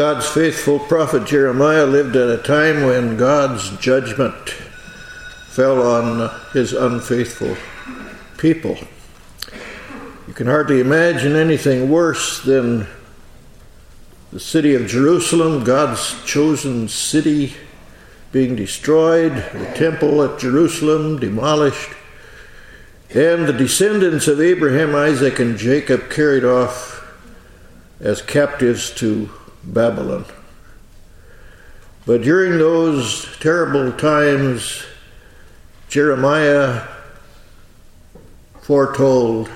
God's faithful prophet Jeremiah lived at a time when God's judgment fell on his unfaithful people. You can hardly imagine anything worse than the city of Jerusalem, God's chosen city, being destroyed, the temple at Jerusalem demolished, and the descendants of Abraham, Isaac, and Jacob carried off as captives to Babylon. But during those terrible times, Jeremiah foretold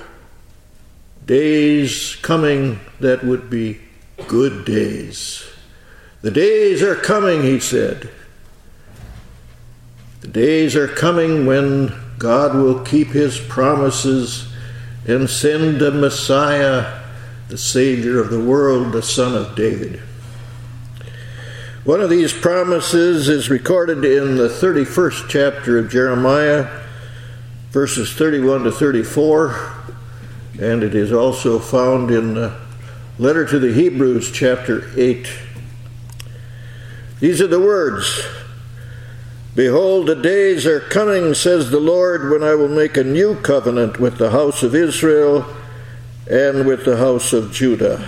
days coming that would be good days. The days are coming, he said. The days are coming when God will keep his promises and send a Messiah, the Savior of the world, the Son of David. One of these promises is recorded in the 31st chapter of Jeremiah, verses 31 to 34, and it is also found in the letter to the Hebrews, chapter 8. These are the words Behold, the days are coming, says the Lord, when I will make a new covenant with the house of Israel and with the house of Judah.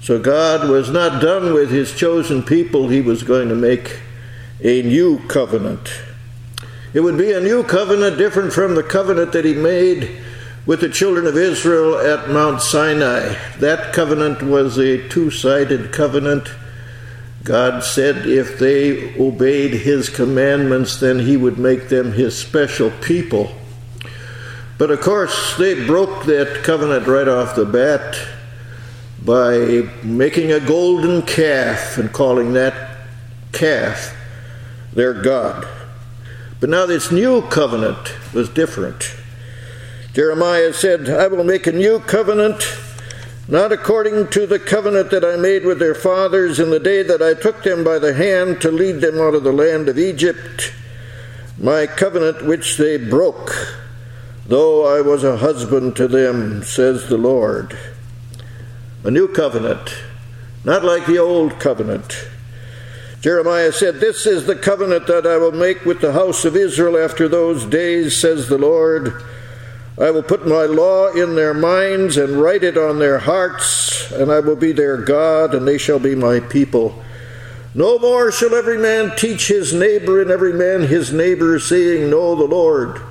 So God was not done with his chosen people, he was going to make a new covenant. It would be a new covenant different from the covenant that he made with the children of Israel at Mount Sinai. That covenant was a two sided covenant. God said if they obeyed his commandments, then he would make them his special people. But of course, they broke that covenant right off the bat by making a golden calf and calling that calf their God. But now this new covenant was different. Jeremiah said, I will make a new covenant not according to the covenant that I made with their fathers in the day that I took them by the hand to lead them out of the land of Egypt, my covenant which they broke, though I was a husband to them, says the Lord. A new covenant, not like the old covenant. Jeremiah said, This is the covenant that I will make with the house of Israel after those days, says the Lord. I will put my law in their minds and write it on their hearts, and I will be their God, and they shall be my people. No more shall every man teach his neighbor and every man his neighbor, saying, Know the Lord.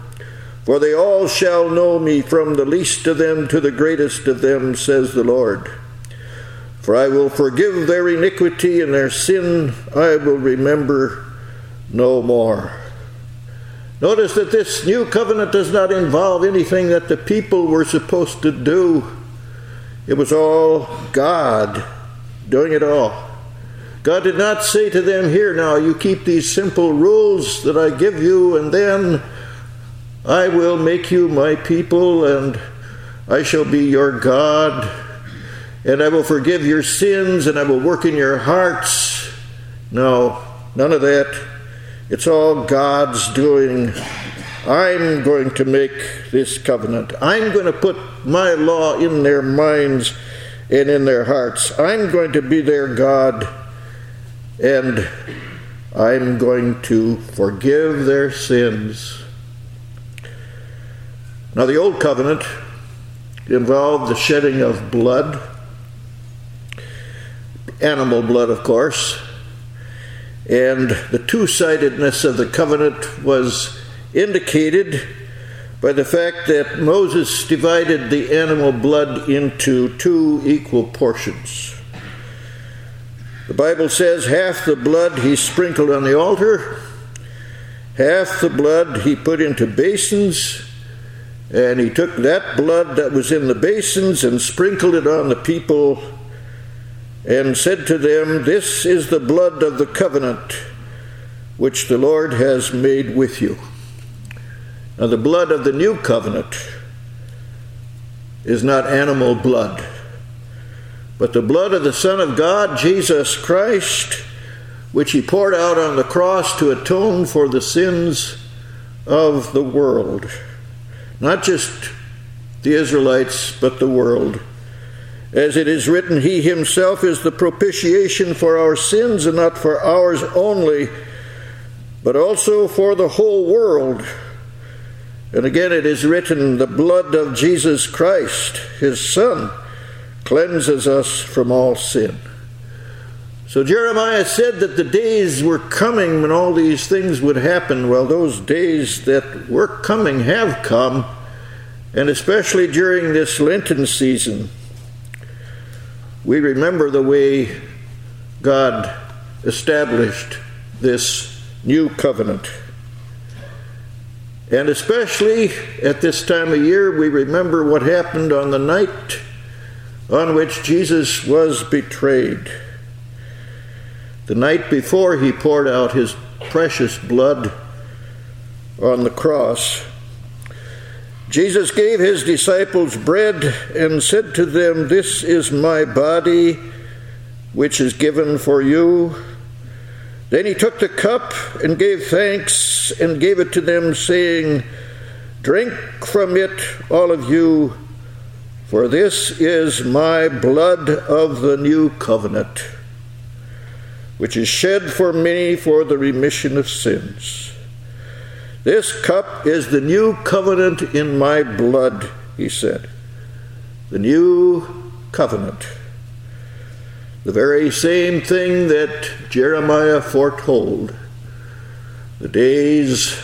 For they all shall know me, from the least of them to the greatest of them, says the Lord. For I will forgive their iniquity and their sin I will remember no more. Notice that this new covenant does not involve anything that the people were supposed to do. It was all God doing it all. God did not say to them, Here now, you keep these simple rules that I give you, and then I will make you my people, and I shall be your God, and I will forgive your sins, and I will work in your hearts. No, none of that. It's all God's doing. I'm going to make this covenant. I'm going to put my law in their minds and in their hearts. I'm going to be their God, and I'm going to forgive their sins. Now, the Old Covenant involved the shedding of blood, animal blood, of course. And the two sidedness of the covenant was indicated by the fact that Moses divided the animal blood into two equal portions. The Bible says half the blood he sprinkled on the altar, half the blood he put into basins, and he took that blood that was in the basins and sprinkled it on the people and said to them, This is the blood of the covenant which the Lord has made with you. Now, the blood of the new covenant is not animal blood, but the blood of the Son of God, Jesus Christ, which he poured out on the cross to atone for the sins of the world. Not just the Israelites, but the world. As it is written, He Himself is the propitiation for our sins, and not for ours only, but also for the whole world. And again, it is written, The blood of Jesus Christ, His Son, cleanses us from all sin. So Jeremiah said that the days were coming when all these things would happen. Well, those days that were coming have come, and especially during this Lenten season. We remember the way God established this new covenant. And especially at this time of year, we remember what happened on the night on which Jesus was betrayed. The night before he poured out his precious blood on the cross, Jesus gave his disciples bread and said to them, This is my body, which is given for you. Then he took the cup and gave thanks and gave it to them, saying, Drink from it, all of you, for this is my blood of the new covenant which is shed for many for the remission of sins. This cup is the new covenant in my blood, he said. The new covenant. The very same thing that Jeremiah foretold. The days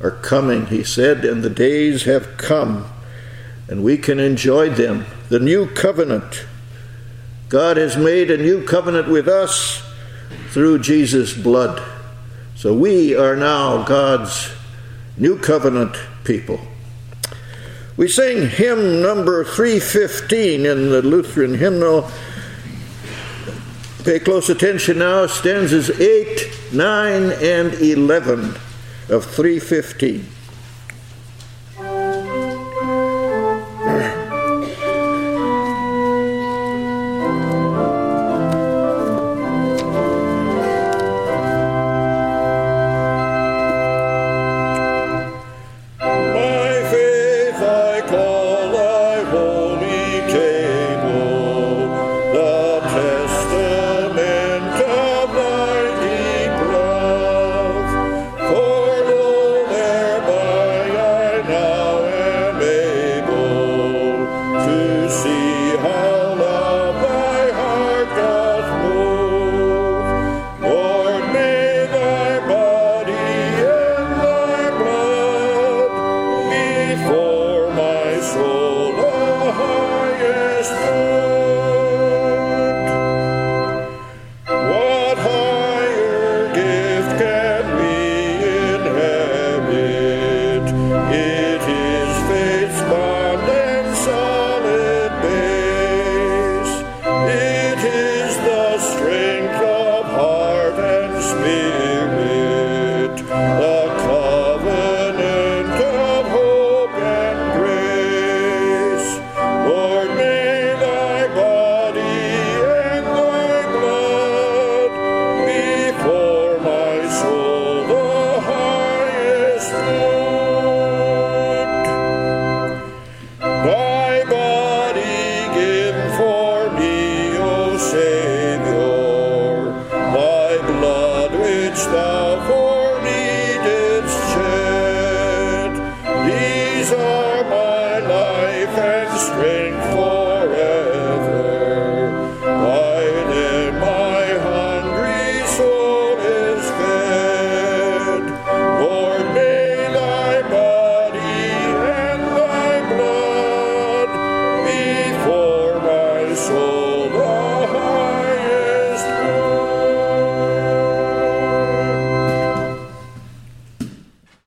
are coming, he said, and the days have come, and we can enjoy them. The new covenant. God has made a new covenant with us through Jesus' blood. So we are now God's new covenant people. We sing hymn number 315 in the Lutheran hymnal. Pay close attention now, stanzas 8, 9, and 11 of 315. Strength